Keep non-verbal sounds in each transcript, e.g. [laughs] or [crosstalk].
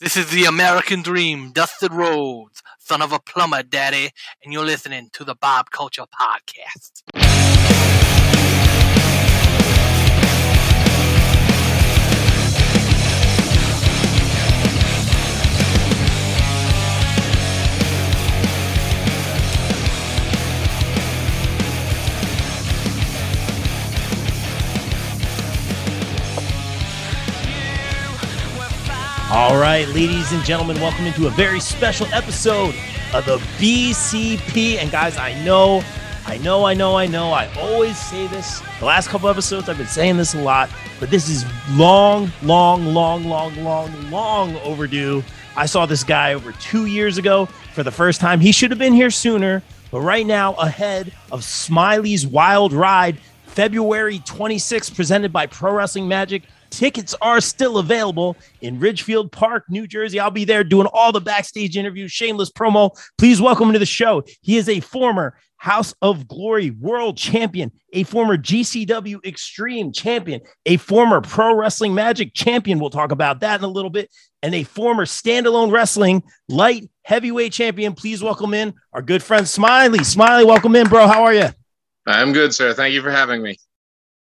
This is the American Dream, Dusty Rhodes, son of a plumber, daddy, and you're listening to the Bob Culture Podcast. All right, ladies and gentlemen, welcome into a very special episode of the BCP. And guys, I know, I know, I know, I know, I always say this. The last couple episodes, I've been saying this a lot, but this is long, long, long, long, long, long overdue. I saw this guy over two years ago for the first time. He should have been here sooner, but right now, ahead of Smiley's Wild Ride, February 26th, presented by Pro Wrestling Magic. Tickets are still available in Ridgefield Park, New Jersey. I'll be there doing all the backstage interviews, shameless promo. Please welcome him to the show. He is a former House of Glory World Champion, a former GCW Extreme Champion, a former Pro Wrestling Magic Champion. We'll talk about that in a little bit, and a former standalone wrestling light heavyweight champion. Please welcome in our good friend Smiley. Smiley, welcome in, bro. How are you? I'm good, sir. Thank you for having me.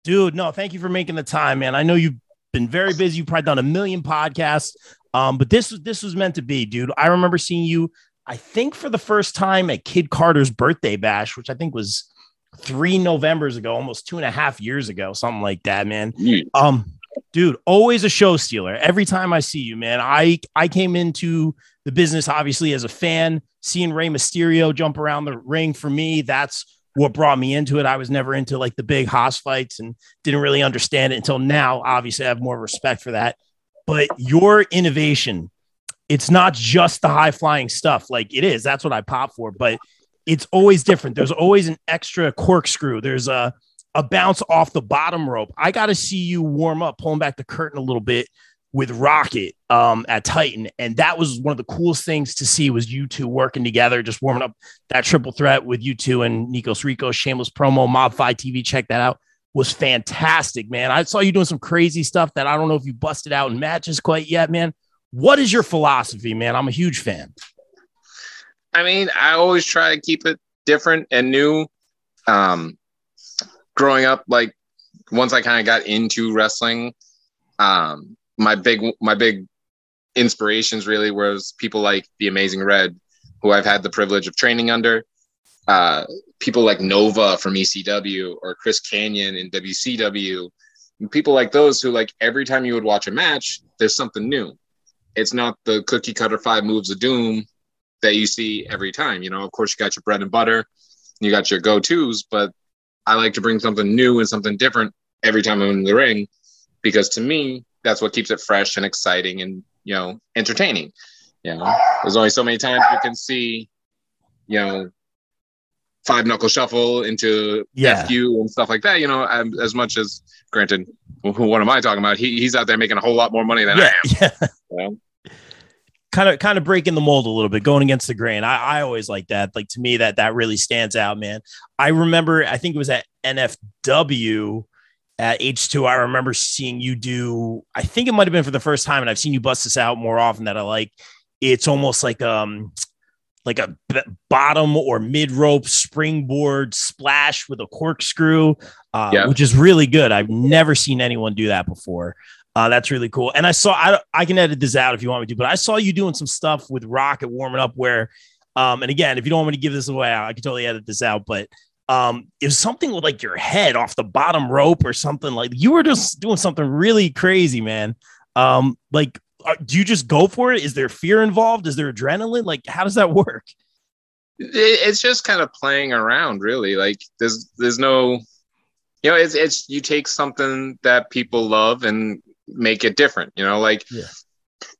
Dude, no, thank you for making the time, man. I know you've been very busy. You've probably done a million podcasts. Um, but this was this was meant to be, dude. I remember seeing you, I think for the first time at Kid Carter's birthday bash, which I think was three Novembers ago, almost two and a half years ago, something like that, man. Um, dude, always a show stealer. Every time I see you, man. I I came into the business obviously as a fan, seeing Rey Mysterio jump around the ring for me. That's what brought me into it. I was never into like the big Haas fights and didn't really understand it until now. Obviously, I have more respect for that. But your innovation, it's not just the high flying stuff. Like it is, that's what I pop for, but it's always different. There's always an extra corkscrew. There's a a bounce off the bottom rope. I got to see you warm up, pulling back the curtain a little bit with Rocket um, at Titan, and that was one of the coolest things to see was you two working together, just warming up that triple threat with you two and Nikos Rico, shameless promo, Mob Five TV. Check that out. Was fantastic, man. I saw you doing some crazy stuff that I don't know if you busted out in matches quite yet, man. What is your philosophy, man? I'm a huge fan. I mean, I always try to keep it different and new. Um, growing up, like once I kind of got into wrestling, um, my big my big inspirations really was people like the Amazing Red, who I've had the privilege of training under. Uh, people like Nova from ECW or Chris Kanyon in WCW. People like those who like every time you would watch a match, there's something new. It's not the cookie cutter five moves of doom that you see every time. You know, of course, you got your bread and butter, you got your go tos, but I like to bring something new and something different every time I'm in the ring because to me, that's what keeps it fresh and exciting and you know entertaining. You know, there's only so many times you can see, you know, five knuckle shuffle into Yeah. FU and stuff like that. You know, um, as much as granted, who what am I talking about? He, he's out there making a whole lot more money than Yeah, I am. yeah. you know? kind of kind of breaking the mold a little bit, going against the grain. I, I always like that. Like to me, that that really stands out, man. I remember, I think it was at NFW at H2. I remember seeing you do, I think it might have been for the first time, and I've seen you bust this out more often that I like. It's almost like um like a b- bottom or mid rope springboard splash with a corkscrew, uh, Yeah. which is really good. I've never seen anyone do that before. Uh, that's really cool. And I saw I I can edit this out if you want me to, but I saw you doing some stuff with Rocket warming up where, um, and again, if you don't want me to give this away, I can totally edit this out. But um, it was something with like your head off the bottom rope or something like you were just doing something really crazy, man. Um, like, uh, do you just go for it? Is there fear involved? Is there adrenaline? Like, how does that [laughs] work? it, it's just kind of playing around really like there's there's no you know it's it's you take something that people love and make it different you know like Yeah.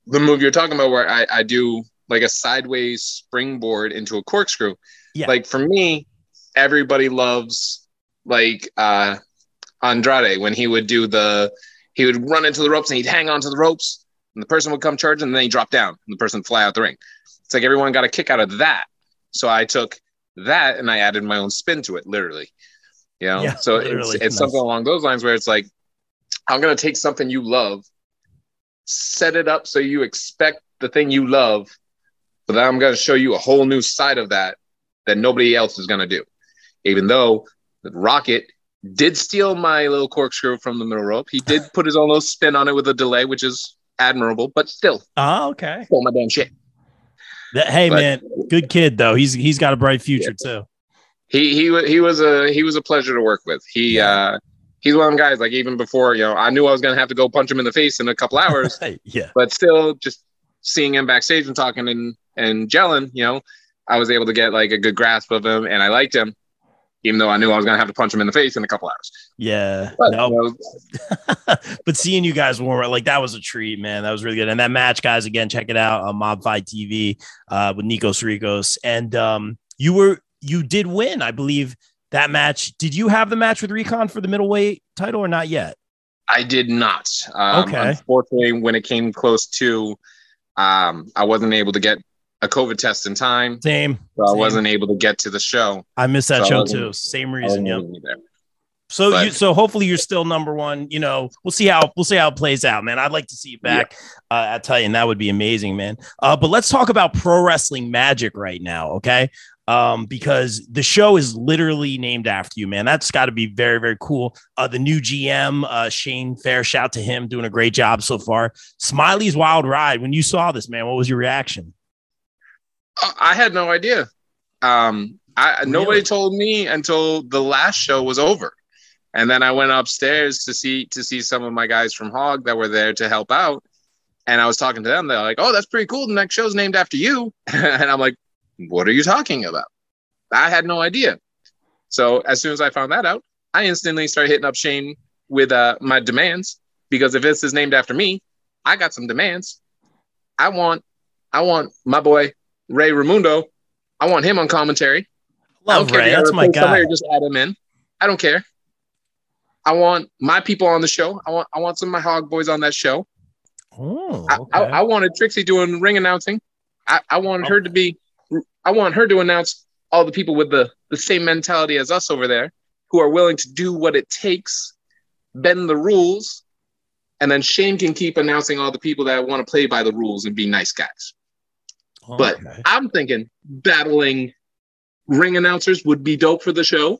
the move you're talking about where I, I do like a sideways springboard into a corkscrew Yeah. like for me everybody loves like uh andrade when he would do the he would run into the ropes and he'd hang onto the ropes and the person would come charging and then he'd drop down and the person fly out the ring it's like everyone got a kick out of that so I took that and I added my own spin to it, literally. You know, Yeah, so it's, it's Nice. something along those lines where it's like, I'm gonna take something you love, set it up so you expect the thing you love, but then I'm going to show you a whole new side of that that nobody else is going to do. Even though Rocket did steal my little corkscrew from the middle rope, he did put his own little spin on it with a delay, which is admirable, but still, Oh, okay. stole my damn shit. That- hey, But- man, good kid though. He's he's got a bright future too. He he he was a he was a pleasure to work with. He uh he's one of them guys like even before you know I knew I was gonna have to go punch him in the face in a couple [laughs] hours, yeah. but still just seeing him backstage and talking and and gelling, you know, I was able to get like a good grasp of him and I liked him, even though I knew I was gonna have to punch him in the face in a couple hours. Yeah. But, no, you know, [laughs] but seeing you guys warm like that was a treat, man. That was really good. And that match, guys, again, check it out on Mob Fight TV uh, with Nikos Ricos. And um, you were you did win, I believe, that match. Did you have the match with Recon for the middleweight title or not yet? I did not. Um, Okay. Unfortunately, when it came close to, um, I wasn't able to get a COVID test in time, Same. so I Same. wasn't able to get to the show. I missed that So show too. Same reason. wasn't Yep. able to be there. So But- you so hopefully you're still number one. You know, we'll see how we'll see how it plays out, man. I'd like to see you back uh, at Titan. That would be amazing, man. Uh, but let's talk about pro wrestling magic right now, okay? Um, because the show is literally named after you, man. That's got to be very very cool. Uh, the new GM uh, Shane Fair, shout to him, doing a great job so far. Smiley's Wild Ride. When you saw this, man, what was your reaction? I had no idea. Um, I nobody told me until the last show was over, and then I went upstairs to see to see some of my guys from Hog that were there to help out, and I was talking to them. They're like, "Oh, that's pretty cool. The next show's named after you," [laughs] and I'm like, "What are you talking about?" I had no idea. So as soon as I found that out, I instantly started hitting up Shane with uh, my demands because if this is named after me, I got some demands. I want, I want my boy Ray Ramundo. I want him on commentary. I Love don't care Ray. you my replace somebody guy. Just add him in. I don't care. I want my people on the show. I want I want some of my hog boys on that show. Oh, I, okay. I, I wanted Trixie doing ring announcing. I, I wanted Oh. her to be. I want her to announce all the people with the the same mentality as us over there, who are willing to do what it takes, bend the rules, and then Shane can keep announcing all the people that want to play by the rules and be nice guys. But- Okay. I'm thinking battling ring announcers would be dope for the show.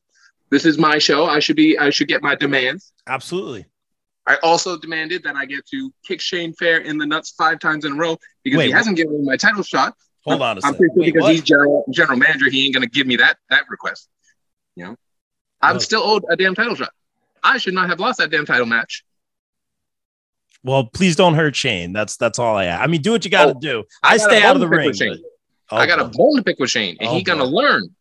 This is my show. I should be. I should get my demands. absolutely. I also demanded that I get to kick Shane Fair in the nuts five times in a row because Wait, he what? hasn't given me my title shot. Hold on a I'm second. pretty sure Wait, because what? he's general general manager, he ain't gonna give me that that request. You know, I'm No. still owed a damn title shot. I should not have lost that damn title match. Well, please don't hurt Shane. That's that's all I. I mean, do what you got to Oh, do. I I, stay out of the bone to pick ring. but- I got a Oh, bone to pick with Shane, and Oh, he's gonna boy. learn.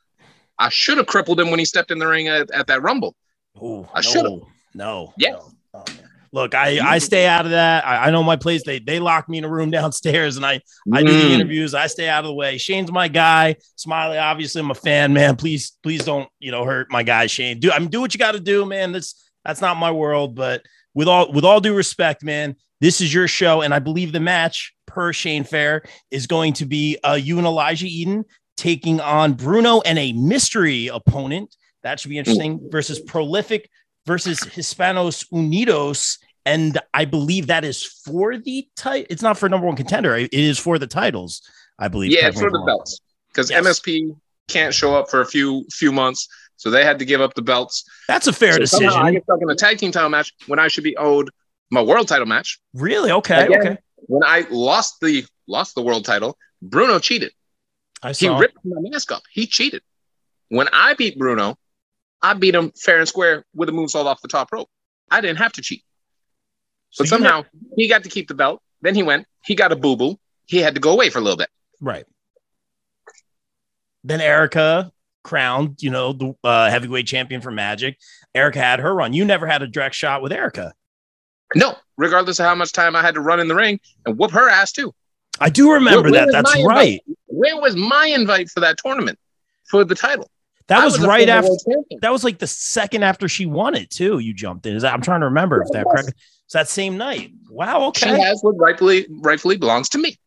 I should have crippled him when he stepped in the ring at, at that Rumble. Ooh, I should've. no, no. Yeah. no. Oh. Look, I, I stay out of that. I, I know my place. They they lock me in a room [laughs] downstairs, and I I do the Mm. interviews. I stay out of the way. Shane's my guy. Smiley, obviously, I'm a fan, man. Please, please don't you know hurt my guy Shane. Do I mean do what you got to do, man. That's that's not my world. But with all with all due respect, man, this is your show, and I believe the match per Shane Fair is going to be uh, you and Elijah Eden taking on Bruno and a mystery opponent. That should be interesting. Versus Prolific versus Hispanos Unidos. And I believe that is for the title. It's not for number one contender. It is for the titles, I believe. Yeah, Correct it's me for the belts because Yes. MSP can't show up for a few few months, so they had to give up the belts. That's a fair So decision. I get stuck in a tag team title match when I should be owed my world title match. really? Okay. Again, okay. When I lost the lost the world title, Bruno cheated. I saw. He ripped my mask up. He cheated. When I beat Bruno, I beat him fair and square with a moonsault off the top rope. I didn't have to cheat. So But somehow he got to keep the belt. Then he went, he got a boo boo. He had to go away for a little bit. Right. Then Erica crowned, you know, the uh, heavyweight champion for Magic. Erica had her run. You never had a direct shot with Erica. No, regardless of how much time I had to run in the ring and whoop her ass too. I do remember Where- where that. That's right. Where was my invite for that tournament for the title? That I was, right after. That was like the second after she won it too. You jumped in. Is that? I'm trying to remember if that correct. It's that same night. Wow. She Okay. has what rightfully rightfully belongs to me.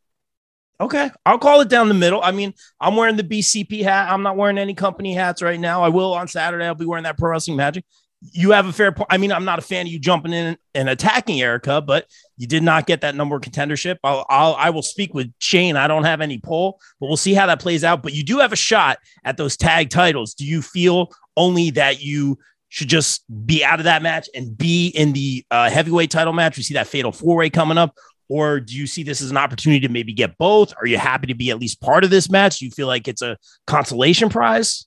Okay. I'll call it down the middle. I mean, I'm wearing the BCP hat. I'm not wearing any company hats right now. I will on Saturday. I'll be wearing that Pro Wrestling Magic. you have a fair point. I mean, I'm not a fan of you jumping in and attacking Erica, but you did not get that number of contendership. I'll, I'll I will speak with Shane. I don't have any pull, but we'll see how that plays out. But you do have a shot at those tag titles. Do you feel only that you should just be out of that match and be in the uh, heavyweight title match? We see that fatal four way coming up. Or do you see this as an opportunity to maybe get both? Are you happy to be at least part of this match? Do you feel like it's a consolation prize?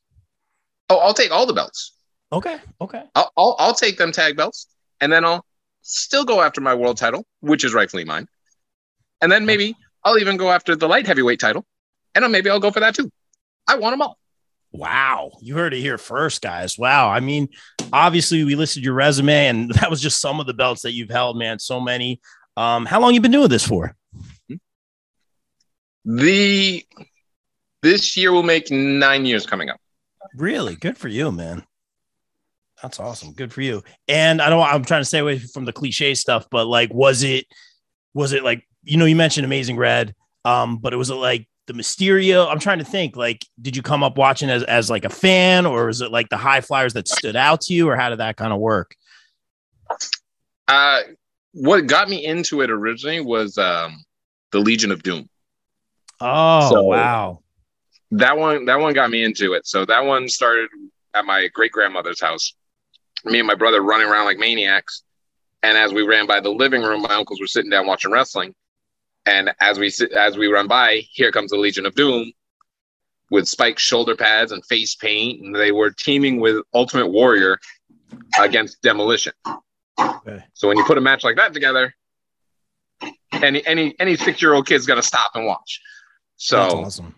Oh, I'll take all the belts. Okay. Okay. I'll, I'll, I'll take them tag belts, and then I'll still go after my world title, which is rightfully mine. And then maybe I'll even go after the light heavyweight title, and then maybe I'll go for that too. I want them all. Wow, you heard it here first, guys. Wow. I mean, obviously we listed your resume, and [laughs] that was just some of the belts that you've held, man. So many. Um, how long you been doing this for? The this year will make nine years coming up. Really good for you, man. That's awesome. Good for you. And I don't. I'm trying to stay away from the cliche stuff, but like, was it? Was it like you know? You mentioned Amazing Red, um, but it was like the Mysterio. I'm trying to think. Like, did you come up watching as as like a fan, or was it like the high flyers that stood out to you, or how did that kind of work? Uh, what got me into it originally was um, the Legion of Doom. Oh So- wow! That one, that one got me into it. So that one started at my great grandmother's house. Me and my brother running around like maniacs, and as we ran by the living room, my uncles were sitting down watching wrestling. And as we sit, as we run by, here comes the Legion of Doom with spiked shoulder pads and face paint, and they were teaming with Ultimate Warrior against Demolition. Okay. So when you put a match like that together, any any any six year old kid's got to stop and watch. That's So awesome.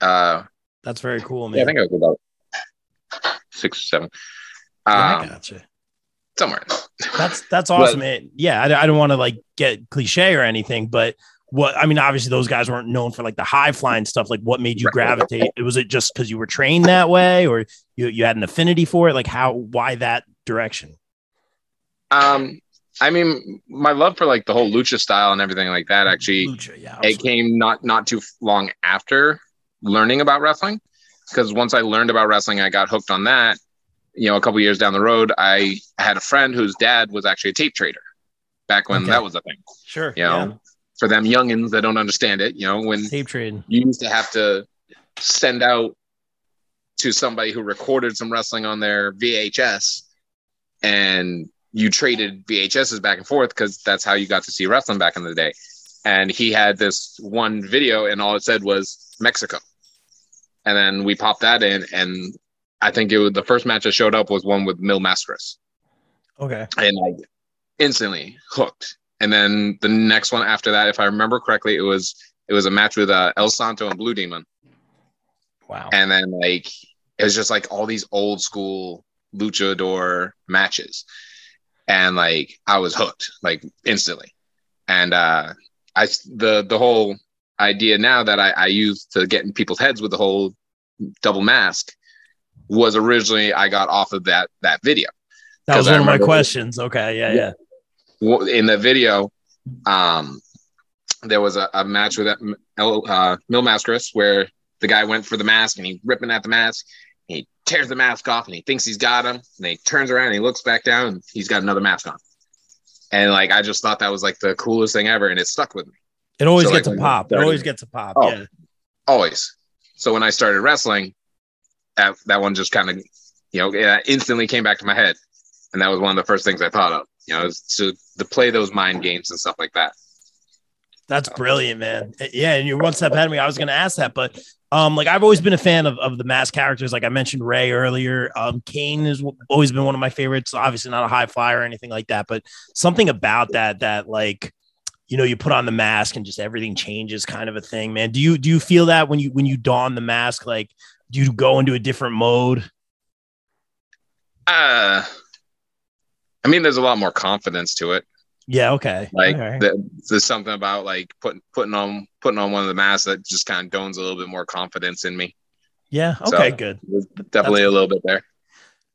uh, That's very cool, man. yeah, I think I was about six or seven, Yeah, I um, gotcha. somewhere. That's [laughs] that's awesome, man. Yeah, I, I don't want to like get cliche or anything, but what I mean, obviously those guys weren't known for like the high flying stuff. Like, what made you Right. gravitate? Was it just because you were trained that way, or you you had an affinity for it? Like, how? Why that direction? Um, I mean, my love for like the whole lucha style and everything like that actually Lucha, yeah. it came not not too long after learning about wrestling because once i learned about wrestling i got hooked on that you know a couple years down the road i had a friend whose dad was actually a tape trader back when Okay. that was a thing sure. you know for them youngins that don't understand it you know when tape trading. you used to have to send out to somebody who recorded some wrestling on their vhs and you traded vhs's back and forth because that's how you got to see wrestling back in the day and he had this one video and all it said was mexico and then we popped that in and i think it was the first match that showed up was one with mil mascaras Okay. and like instantly hooked. And then the next one after that, if I remember correctly, it was it was a match with uh, El Santo and Blue Demon, Wow. and then like it was just like all these old school luchador matches, and like I was hooked like instantly, and uh, I the the whole idea now that I, I use to get in people's heads with the whole double mask was originally I got off of that that video. that was one of my questions. Okay. Yeah. Yeah. w- in the video, um, there was a, a match with that uh, Mil Mascaras where the guy went for the mask and he ripping at the mask. He tears the mask off and he thinks he's got him. And he turns around and he looks back down and he's got another mask on. And like I just thought that was like the coolest thing ever, and it stuck with me It always So, like, gets a pop. It always gets a pop. Oh. Yeah. always. So when I started wrestling, that that one just kind of you know instantly came back to my head, and that was one of the first things I thought of. You know, to to play those mind games and stuff like that. That's brilliant, man. Yeah, and you're one step ahead of me. I was going to ask that, but um, like I've always been a fan of, of the mass characters. Like I mentioned Ray earlier. Um, Kane has always been one of my favorites. Obviously, not a high flyer or anything like that, but something about that that like you know you put on the mask and just everything changes, kind of a thing, man. Do you do you feel that when you when you don the mask? Like, do you go into a different mode? Uh, I mean, there's a lot more confidence to it. Yeah. Okay. Like right. the, there's something about like putting putting on putting on one of the masks that just kind of dons a little bit more confidence in me. yeah. so- Okay. good. There's definitely a little bit there.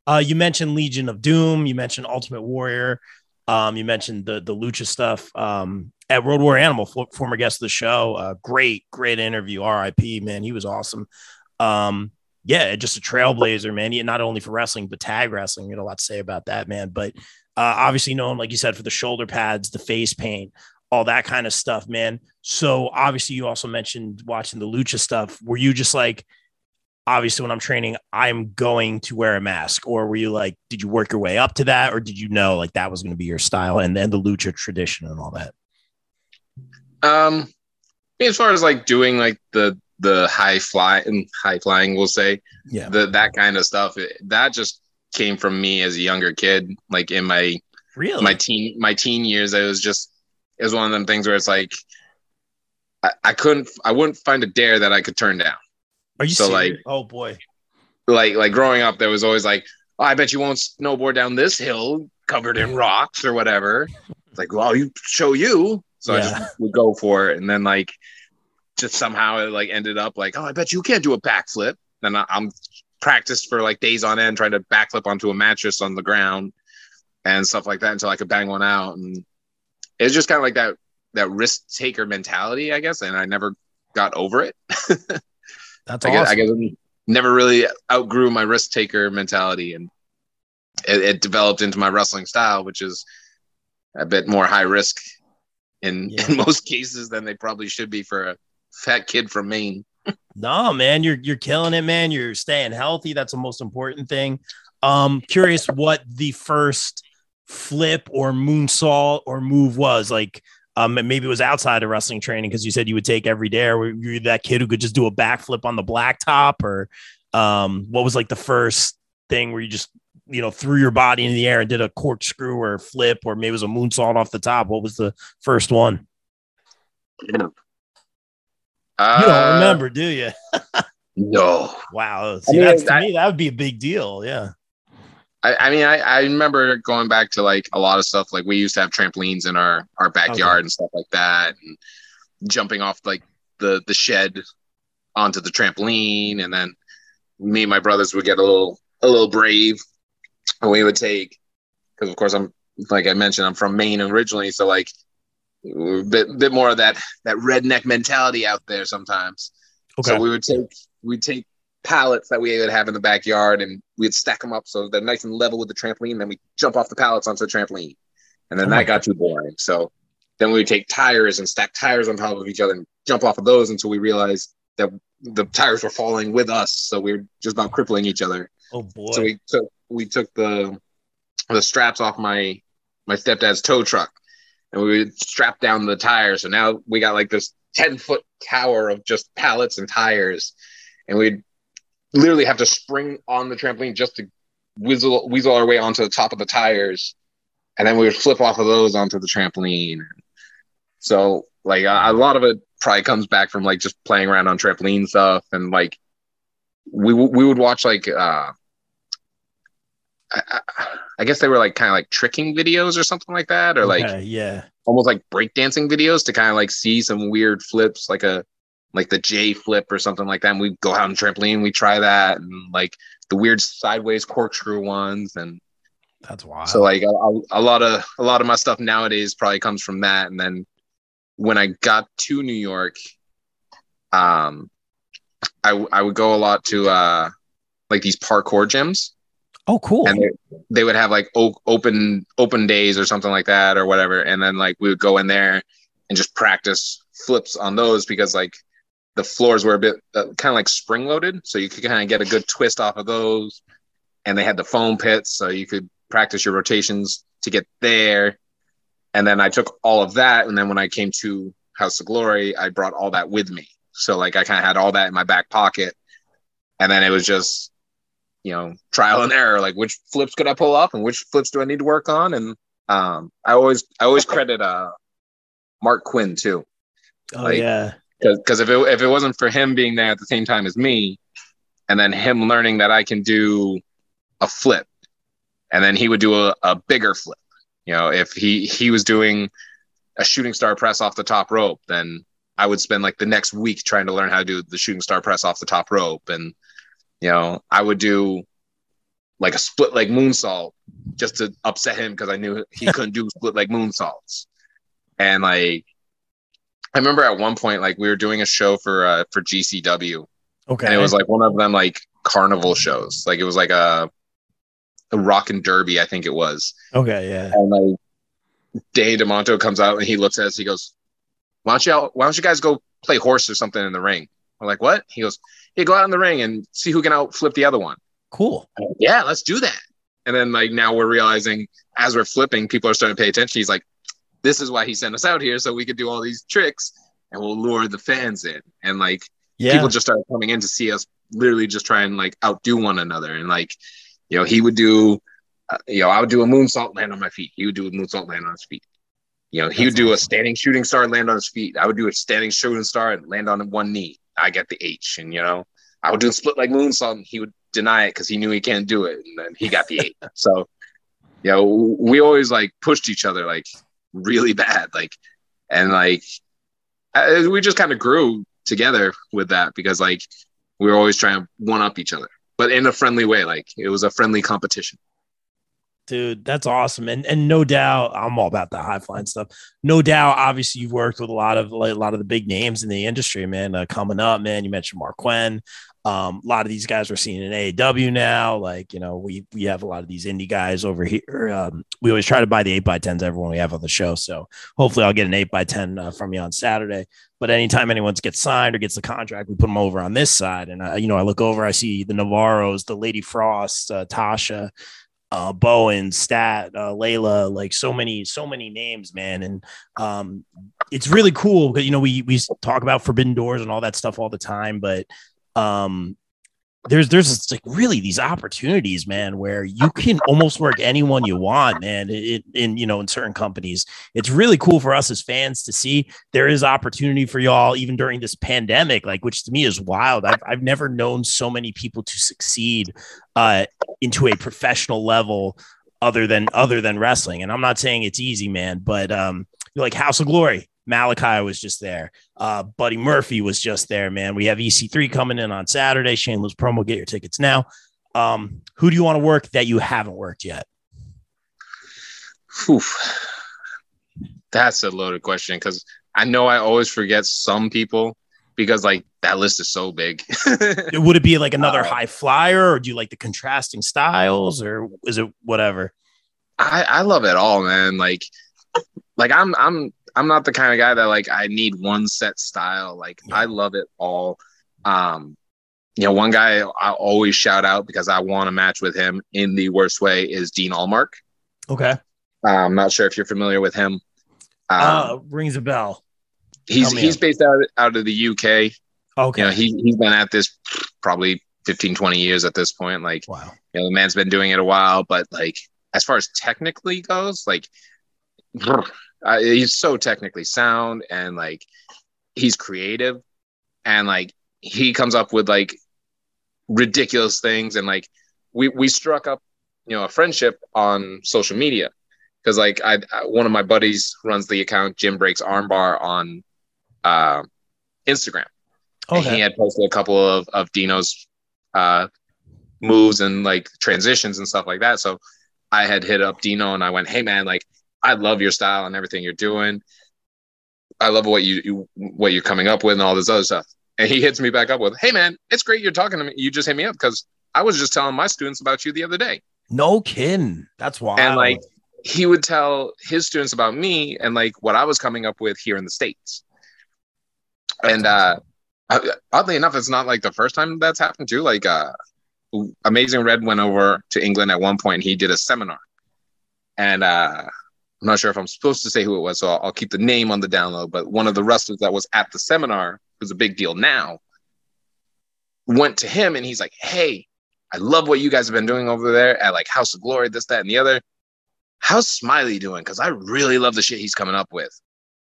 Uh, you mentioned Legion of Doom. You mentioned Ultimate Warrior. Um, you mentioned the the lucha stuff. Um, at Road Warrior Animal, for, former guest of the show. Uh, great, great interview. R.I.P. Man, he was awesome. Um, yeah, just a trailblazer, man. Yeah, not only for wrestling but tag wrestling. You know, a lot to say about that, man. But uh, obviously known, like you said, for the shoulder pads, the face paint, all that kind of stuff, man. So obviously, you also mentioned watching the lucha stuff. Were you just like, obviously, when I'm training, I'm going to wear a mask, or were you like, did you work your way up to that, or did you know like that was going to be your style and then the lucha tradition and all that? Um, as far as like doing like the the high fly and high flying, we'll say, Yeah. the that kind of stuff. It, that just came from me as a younger kid, like in my Really? my teen my teen years. It was just it was one of them things where it's like I, I couldn't I wouldn't find a dare that I could turn down. Are you so, serious? like- oh boy. Like like growing up, there was always like, oh, I bet you won't snowboard down this hill covered in [laughs] rocks or whatever. It's like, well, you show you. So I just would go for it, and then like just somehow it like ended up like, oh, I bet you can't do a backflip. Then I, I'm practiced for like days on end trying to backflip onto a mattress on the ground and stuff like that until I could bang one out. And it's just kind of like that that risk taker mentality, I guess. And I never got over it. [laughs] That's I awesome. I guess I never really outgrew my risk taker mentality, and it, it developed into my wrestling style, which is a bit more high risk in Yeah. in [laughs] most cases than they probably should be for a fat kid from Maine. No, man, you're you're killing it, man. You're staying healthy. That's the most important thing. Um, curious what the first flip or moonsault or move was. Like, um, maybe it was outside of wrestling training because you said you would take every day. Or were you that kid who could just do a backflip on the blacktop? Or um, what was like the first thing where you just you know threw your body in the air and did a corkscrew or flip, or maybe it was a moonsault off the top? What was the first one? Uh, You don't remember, do you? [laughs] No, Wow. See, mean, that's to I- me that would be a big deal. Yeah. I, I mean, I, I remember going back to like a lot of stuff. Like we used to have trampolines in our our backyard and stuff like that, and jumping off like the the shed onto the trampoline, and then me and my brothers would get a little a little brave, and we would take because of course I'm like I mentioned I'm from Maine originally, so like a bit bit more of that that redneck mentality out there sometimes. Okay. So we would take we'd take pallets that we would have in the backyard and we'd stack them up so they're nice and level with the trampoline. Then we jump off the pallets onto the trampoline, and then Oh that got too boring. So then we would take tires and stack tires on top of each other and jump off of those until we realized that the tires were falling with us. So we were just about crippling each other. oh boy. So we took we took the the straps off my my stepdad's tow truck, and we would strap down the tires. So now we got like this ten foot tower of just pallets and tires, and we'd literally have to spring on the trampoline just to weasel weasel our way onto the top of the tires, and then we would flip off of those onto the trampoline. So like a, a lot of it probably comes back from like just playing around on trampoline stuff and like we we would watch like uh I, I- guess they were like kind of like tricking videos or something like that, or like yeah. almost like breakdancing videos to kind of like see some weird flips, like a like the J flip or something like that. And we go out on trampoline, we try that, and like the weird sideways corkscrew ones, and That's wild. so like a, a- a lot of a lot of my stuff nowadays probably comes from that. And then when I got to New York, um, I I would go a lot to uh like these parkour gyms oh, cool. and they, they would have like o- open open days or something like that or whatever. And then like we would go in there and just practice flips on those because like the floors were a bit uh, kind of like spring loaded so you could kind of get a good twist off of those. And they had the foam pits so you could practice your rotations to get there. And then i took all of that. And then when i came to house of glory i brought all that with me. So like i kind of had all that in my back pocket. And then it was just you know trial and error like which flips could i pull off and which flips do i need to work on and um i always i always credit uh Marq Quen too oh, like- yeah. because if it if it wasn't for him being there at the same time as me and then him learning that i can do a flip and then he would do a, a bigger flip you know if he he was doing a shooting star press off the top rope then i would spend like the next week trying to learn how to do the shooting star press off the top rope and you know i would do like a split leg moonsault just to upset him because i knew he couldn't do split leg moonsaults and like I remember at one point, like we were doing a show for uh, for GCW, Okay. and it was like one of them like carnival shows. Like it was like a a rock and derby, I think it was. Okay, yeah. And like Danny Demanto comes out and he looks at us. He goes, "Why don't you Why don't you guys go play horse or something in the ring?" We're like, "What?" He goes, "Yeah, go out in the ring and see who can outflip the other one." Cool. Yeah, let's do that. And then like now we're realizing as we're flipping, people are starting to pay attention. He's like, "This is why he sent us out here so we could do all these tricks and we'll lure the fans in." And like Yeah. people just started coming in to see us literally just try and like outdo one another and like you know he would do uh, you know i would do a moonsault land on my feet he would do a moonsault land on his feet you know he would do a standing shooting star land on his feet i would do a standing shooting star and land on one knee i get the h and you know i would do a split leg moonsault and he would deny it because he knew he can't do it and then he got the eight [laughs] so you know we always like pushed each other like really bad like and like uh, we just kind of grew together with that because like we were always trying to one up each other, but in a friendly way. Like it was a friendly competition. Dude, that's awesome. And and no doubt, I'm all about the high flying stuff. No doubt, obviously, you've worked with a lot of like, a lot of the big names in the industry, man. Uh, coming up, man. You mentioned Marq Quen. Um, a lot of these guys we're seeing in AEW now. Like, you know, we we have a lot of these indie guys over here. Um, we always try to buy the eight by tens everyone we have on the show. So hopefully, I'll get an eight by ten uh, from you on Saturday. But anytime anyone gets signed or gets the contract, we put them over on this side. And uh, you know, I look over, I see the Navarros, the Lady Frost, uh, Tasha uh, Bowen, Stat, uh, Layla, like so many, so many names, man. And um, it's really cool because you know we we talk about Forbidden Doors and all that stuff all the time, but um, there's there's like really these opportunities, man, where you can almost work anyone you want, man. It, in you know in certain companies, it's really cool for us as fans to see there is opportunity for y'all even during this pandemic, like which to me is wild. I've I've never known so many people to succeed uh, into a professional level other than other than wrestling. And I'm not saying it's easy, man, but um, like House of Glory, Malachi was just there. Uh, Buddy Murphy was just there, man. We have EC3 coming in on Saturday. Shameless promo. Get your tickets now. Um, who do you want to work that you haven't worked yet? Whew. That's a loaded question because I know I always forget some people because like that list is so big. [laughs] Would it be like another Uh, high flyer, or do you like the contrasting styles, or is it whatever? I, I love it all, man. Like, like I'm I'm I'm not the kind of guy that like I need one set style. Like Yeah. I love it all. Um, you know, one guy I always shout out because I want to match with him in the worst way is Dean Allmark. Okay. Uh, I'm not sure if you're familiar with him. Um, Uh, rings a bell. he's he's of- based out out of the UK. Okay. You know, he he's been at this probably 15, 20 years at this point. Like, wow. you know, the man's been doing it a while, but like as far as technically goes, like [sniffs] uh, he's so technically sound and like he's creative and like he comes up with like ridiculous things and like we we struck up you know a friendship on social media because like I, I one of my buddies runs the account Jim Breaks Armbar on uh, Instagram and Okay. he had posted a couple of, of Dino's uh, moves and like transitions and stuff like that. So I had hit up Dino and I went, "Hey man, like I love your style and everything you're doing. I love what you, you what you're coming up with and all this other stuff." And he hits me back up with, "Hey man, it's great you're talking to me. You just hit me up because I was just telling my students about you the other day." No kidding. That's wild. And like he would tell his students about me and like what I was coming up with here in the states. and uh uh, oddly enough, it's not like the first time that's happened too. Like uh Amazing Red went over to England at one point he did a seminar. And uh I'm not sure if I'm supposed to say who it was, so I'll, I'll keep the name on the download. But one of the wrestlers that was at the seminar, who's a big deal now, went to him and he's like, Hey, I love what you guys have been doing over there at like House of Glory, this, that, and the other. How's Smiley doing? Because I really love the shit he's coming up with.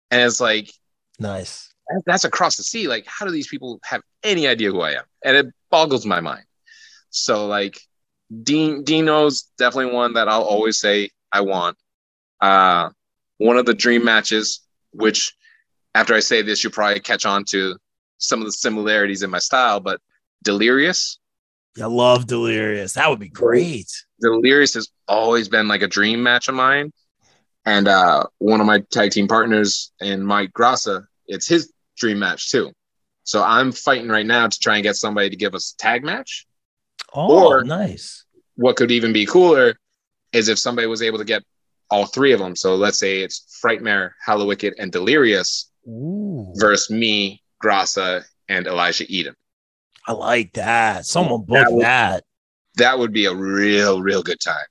And it's like, nice. that's across the sea. Like, how do these people have any idea who I am? And it boggles my mind. So, like, Dean Dino's definitely one that I'll always say I want. Uh, one of the dream matches, which after I say this, you'll probably catch on to some of the similarities in my style, but Delirious. I love Delirious. That would be great. Delirious has always been like a dream match of mine. And uh, one of my tag team partners and Mike Grassa, it's his dream match too. So I'm fighting right now to try and get somebody to give us a tag match. Oh, Or- nice. What could even be cooler is if somebody was able to get all three of them. So let's say it's Frightmare, Hallowicked, and Delirious Ooh, versus me, Grasa, and Elijah Eden. I like that. Someone That book would- that. That would be a real, real good time.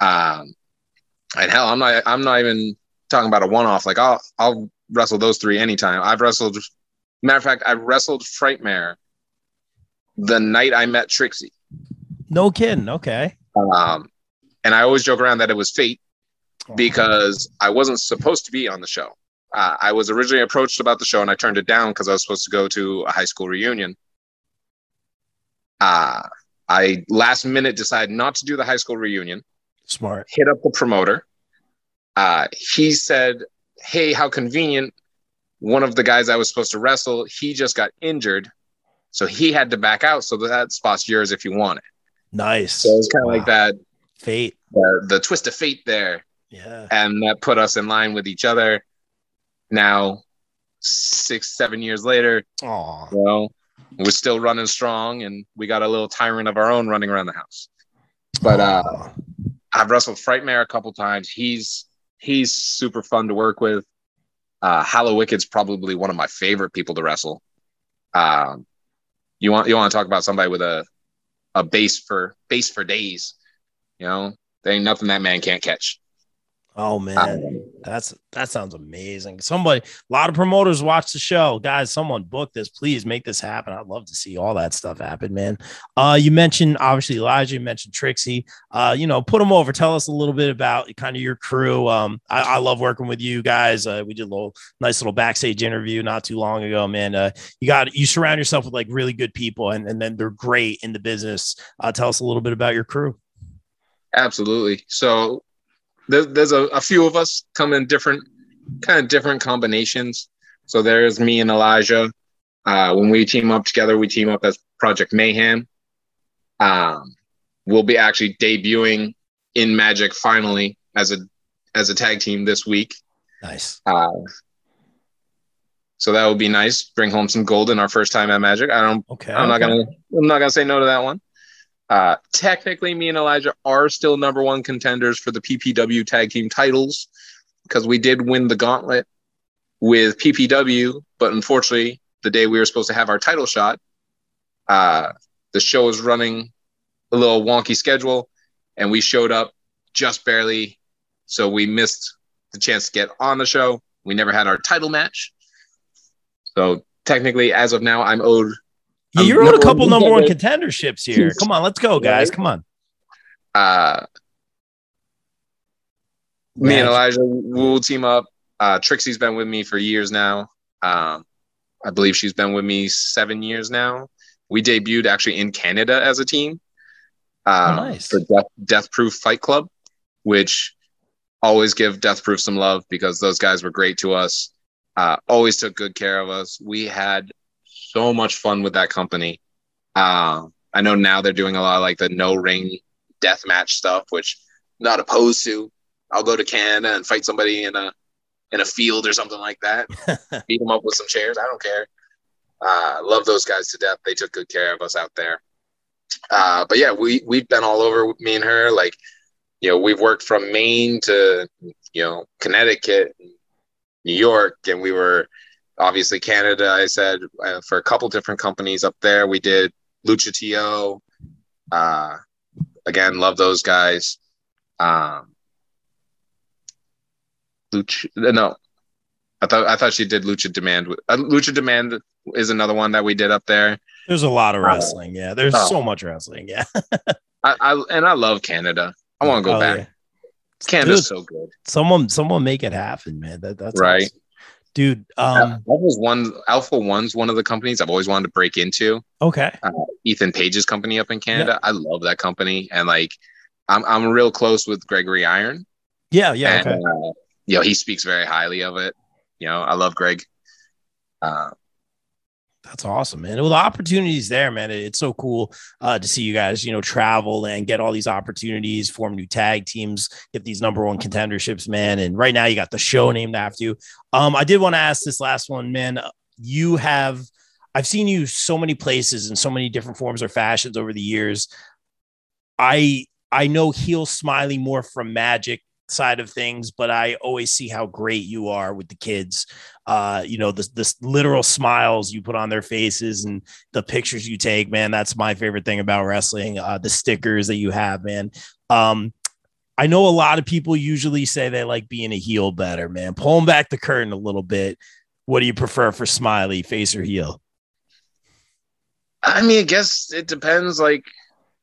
Um, and hell, I'm not, I'm not even talking about a one-off. Like I'll, I'll wrestle those three anytime. I've wrestled. Matter of fact, I wrestled Frightmare the night I met Trixie. No kidding. Okay. Um, and I always joke around that it was fate because I wasn't supposed to be on the show. Uh, I was originally approached about the show and I turned it down because I was supposed to go to a high school reunion. Uh, I last minute decided not to do the high school reunion, smart. hit up the promoter. Uh, he said, Hey, how convenient. One of the guys I was supposed to wrestle, he just got injured. So he had to back out. So that spot's yours if you want it. Nice. So it was kind of like that, Fate. the, the twist of fate there. Yeah. and that put us in line with each other. Now, six, seven years later, Oh, you know, we're still running strong, and we got a little tyrant of our own running around the house. But uh, I've wrestled Frightmare a couple times. He's he's super fun to work with. Uh, Hallowicked's probably one of my favorite people to wrestle. Um, you want you want to talk about somebody with a a base for base for days. You know, there ain't nothing that man can't catch. Oh man. That's that sounds amazing. Somebody, a lot of promoters watch the show. Guys, someone book this. Please make this happen. I'd love to see all that stuff happen, man. Uh, you mentioned obviously Elijah, you mentioned Trixie. Uh, you know, put them over. Tell us a little bit about kind of your crew. Um, I, I love working with you guys. Uh, we did a little nice little backstage interview not too long ago, man. Uh, you got you surround yourself with like really good people, and and then they're great in the business. Uh, tell us a little bit about your crew. Absolutely. So there, there's a, a few of us come in different kind of different combinations. So there's me and Elijah. Uh, when we team up together, we team up as Project Mayhem. Um, we'll be actually debuting in Magic finally as a as a tag team this week. Nice. Uh, so that would be nice. Bring home some gold in our first time at Magic. I don't Okay. I'm not okay. gonna I'm not gonna say no to that one. Uh, technically, me and Elijah are still number one contenders for the PPW tag team titles because we did win the gauntlet with PPW, but unfortunately, the day we were supposed to have our title shot, uh, the show was running a little wonky schedule, and we showed up just barely, so we missed the chance to get on the show. We never had our title match, so technically, as of now, I'm owed Yeah, you're on a couple one number one contenderships here. Come on, let's go, guys. Come on. uh, me and Elijah will team up. Uh, Trixie's been with me for years now. Um, I believe she's been with me seven years now. We debuted actually in Canada as a team. Um, Oh, nice. For Death, Death Proof Fight Club, which always give Death Proof some love because those guys were great to us. Uh, always took good care of us. We had so much fun with that company. Um, I know now they're doing a lot of like the no ring death match stuff, which I'm not opposed to. I'll go to Canada and fight somebody in a in a field or something like that. [laughs] Beat them up with some chairs. I don't care. Uh, love those guys to death. They took good care of us out there. Uh, but yeah, we we've been all over me and her. Like, you know, we've worked from Maine to you know Connecticut, New York, and we were obviously Canada. I said uh, for a couple different companies up there. We did Lucha TO. Uh, again, love those guys. Um, Lucha, no, I thought I thought she did Lucha Demand. Uh, Lucha Demand is another one that we did up there. There's a lot of wrestling. Yeah, there's Oh. so much wrestling. Yeah. [laughs] I, I and I love Canada. I want to go Oh, back. yeah. Canada's Dude, so good, someone, someone make it happen, man. That, that's right? awesome. Dude. Um, was one Alpha One's one of the companies I've always wanted to break into. okay. Ethan Page's company up in Canada. I love that company, and like I'm I'm real close with Gregory Iron. Yeah, yeah, and, okay. uh, you know, he speaks very highly of it. You know, I love Greg. Uh, That's awesome, man. Well, the opportunities there, man. It- It's so cool uh, to see you guys, you know, travel and get all these opportunities, form new tag teams, get these number one contenderships, man. And right now, you got the show named after you. Um, I did want to ask this last one, man. You have, I've seen you so many places in so many different forms or fashions over the years. I I know heel Smiley more from magic side of things, but I always see how great you are with the kids. Uh, you know, the this literal smiles you put on their faces and the pictures you take, man. That's my favorite thing about wrestling. Uh, the stickers that you have, man. Um, I know a lot of people usually say they like being a heel better, man. Pulling back the curtain a little bit. What do you prefer for Smiley, face or heel? I mean, I guess it depends, like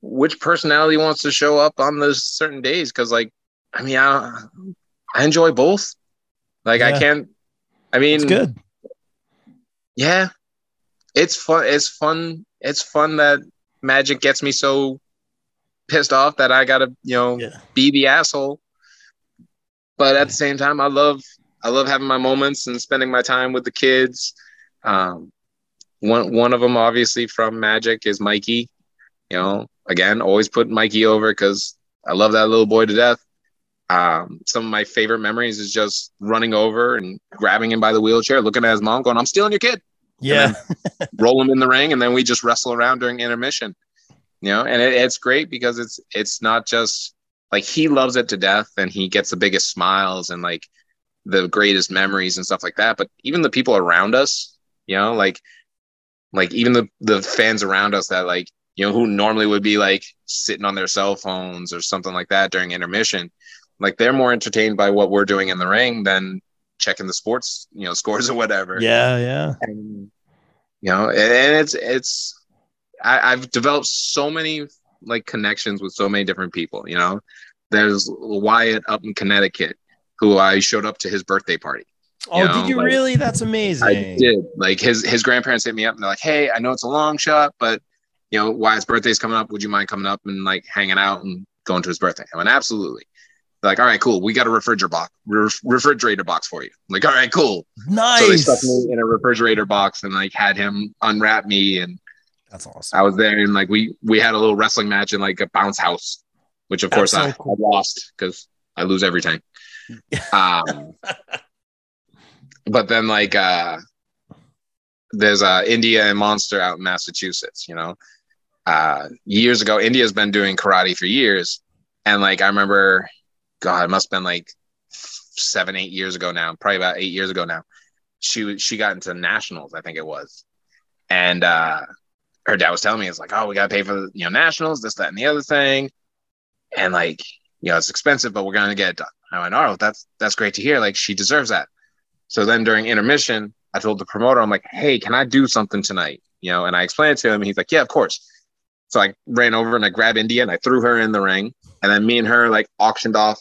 which personality wants to show up on those certain days. Because, like, I mean, I, I enjoy both. Like, Yeah. I can't. I mean, It's good. yeah, it's fun. It's fun. It's fun that Magic gets me so pissed off that I gotta, you know, Yeah. be the asshole. But at the same time, I love I love having my moments and spending my time with the kids. Um, one one of them, obviously from Magic, is Mikey. You know, again, always put Mikey over because I love that little boy to death. Um, some of my favorite memories is just running over and grabbing him by the wheelchair, looking at his mom, going, "I'm stealing your kid." Yeah. [laughs] roll him in the ring, and then we just wrestle around during intermission. You know, and it, it's great because it's it's not just like he loves it to death, and he gets the biggest smiles and like the greatest memories and stuff like that. But even the people around us, you know, like like even the the fans around us that like you know who normally would be like sitting on their cell phones or something like that during intermission, like they're more entertained by what we're doing in the ring than checking the sports you know [laughs] scores or whatever Yeah. Yeah. and you know and, and it's it's I, i've developed so many like connections with so many different people you know there's wyatt up in connecticut who i showed up to his birthday party Oh, know, did you like- really? That's amazing. i did like his his grandparents hit me up and they're like hey i know it's a long shot but you know wyatt's birthday's coming up would you mind coming up and like hanging out and going to his birthday i went absolutely They're like all right cool we got a refrigerator box ref- refrigerator box for you I'm like all right cool Nice. so they stuck me in a refrigerator box and like had him unwrap me and That's awesome. I was there and like we we had a little wrestling match in like a bounce house, which of That's course so I, I lost because I lose every time. [laughs] Um, but then like uh, there's uh India and Monster out in Massachusetts, you know. Uh, years ago, India's been doing karate for years, and like I remember, God, it must have been like seven, eight years ago now, probably about eight years ago now. She she got into nationals, I think it was, and uh, her dad was telling me it's like, oh, we gotta pay for you know nationals, this, that, and the other thing, and like you know it's expensive, but we're gonna get it done. I went, oh, that's that's great to hear. Like she deserves that. So then during intermission, I told the promoter, I'm like, hey, can I do something tonight? You know, and I explained to him. And he's like, yeah, of course. So I ran over and I grabbed India and I threw her in the ring. And then me and her like auctioned off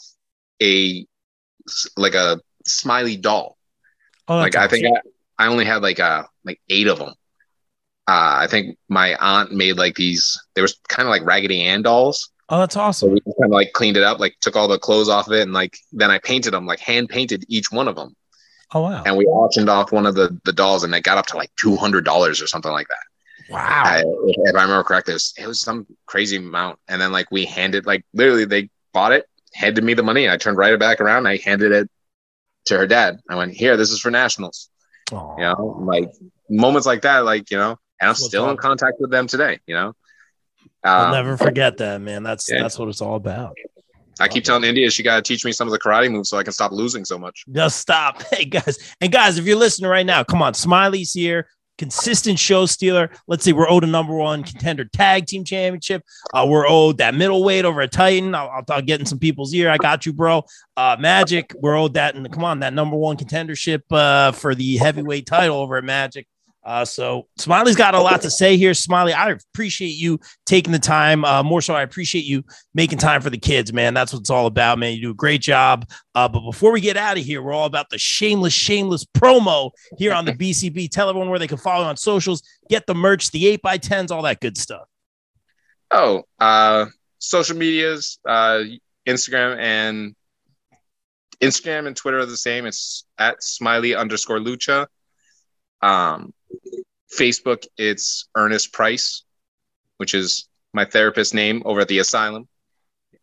a like a smiley doll. Oh, like I think I, I only had like uh like eight of them. Uh, I think my aunt made like these. They were kind of like Raggedy Ann dolls. Oh, that's So awesome. we kind of like cleaned it up, like took all the clothes off of it, and like then I painted them, like hand painted each one of them Oh, wow. and we auctioned off one of the the dolls, and it got up to like two hundred dollars or something like that. Wow. I, if, if I remember correctly, it was, it was some crazy amount. And then like we handed like literally they bought it, handed me the money, I turned right back around, I handed it to her dad. I went, "Here, this is for nationals." Aw. You know, like moments like that, like you know, and I'm still in contact with them today. You know, I'll Um, never forget that, man. That's yeah. that's what it's all about. I keep telling India she got to teach me some of the karate moves so I can stop losing so much. Just stop. [laughs] Hey guys. And guys, if you're listening right now, come on. Smiley's here. Consistent show stealer. Let's say we're owed a number one contender tag team championship. Uh, we're owed that middleweight over a Titan. I'll, I'll, I'll get in some people's ear. I got you, bro. Uh, Magic. We're owed that. And come on, that number one contendership uh, for the heavyweight title over at Magic. Uh, so Smiley's got a lot to say here. Smiley, I appreciate you taking the time. Uh, more so, I appreciate you making time for the kids, man. That's what it's all about, man. You do a great job. Uh, but before we get out of here, we're all about the shameless, shameless promo here on the BCB. Tell everyone where they can follow on socials, get the merch, the 8 by 10s all that good stuff. Oh, uh, social medias, uh, Instagram and Instagram and Twitter are the same. It's at smiley underscore lucha. Um, Facebook, it's Ernest Price, which is my therapist name over at the asylum.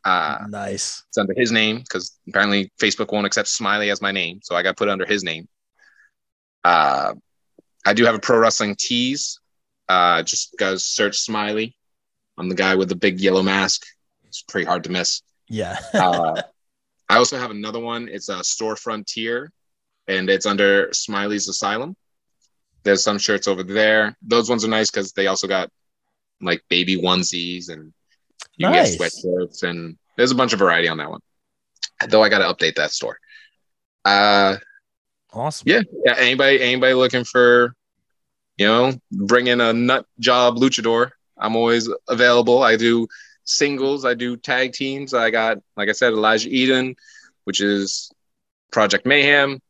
Uh, nice. it's under his name because apparently Facebook won't accept Smiley as my name, so I got put under his name. Uh, I do have a Pro Wrestling Tees. Uh, just guys search Smiley. I'm the guy with the big yellow mask. It's pretty hard to miss. Yeah. [laughs] Uh, I also have another one. It's a store frontier, and it's under Smiley's Asylum. There's some shirts over there. Those ones are nice because they also got like baby onesies and you Nice. get sweatshirts and there's a bunch of variety on that one. Though I got to update that store. Uh, awesome. yeah, yeah. Anybody, anybody looking for, you know, bring in a nut job luchador? I'm always available. I do singles. I do tag teams. I got, like I said, Elijah Eden, which is Project Mayhem.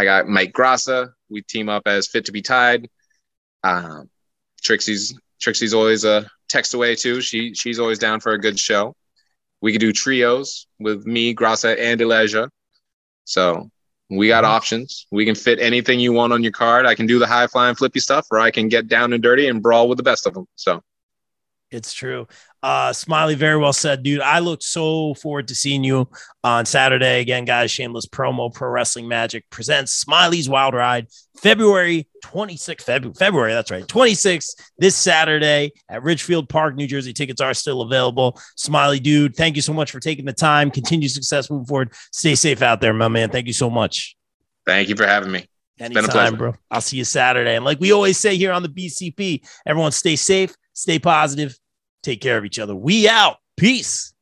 I got Mike Grassa. We team up as Fit to Be Tied. Um, Trixie's Trixie's always a text away too. She she's always down for a good show. We could do trios with me, Grassa, and Elijah. So we got options. We can fit anything you want on your card. I can do the high flying flippy stuff, or I can get down and dirty and brawl with the best of them. So It's true. Uh, Smiley, very well said, dude. I look so forward to seeing you on Saturday. Again, guys, shameless promo. Pro Wrestling Magic presents Smiley's Wild Ride, February 26th. February, February, that's right. 26th, this Saturday at Ridgefield Park, New Jersey. Tickets are still available. Smiley, dude, thank you so much for taking the time. Continue success moving forward. Stay safe out there, my man. Thank you so much. thank you for having me. Anytime, been a pleasure. bro. I'll see you Saturday. And like we always say here on the BCP, everyone stay safe, stay positive, take care of each other. We out. Peace.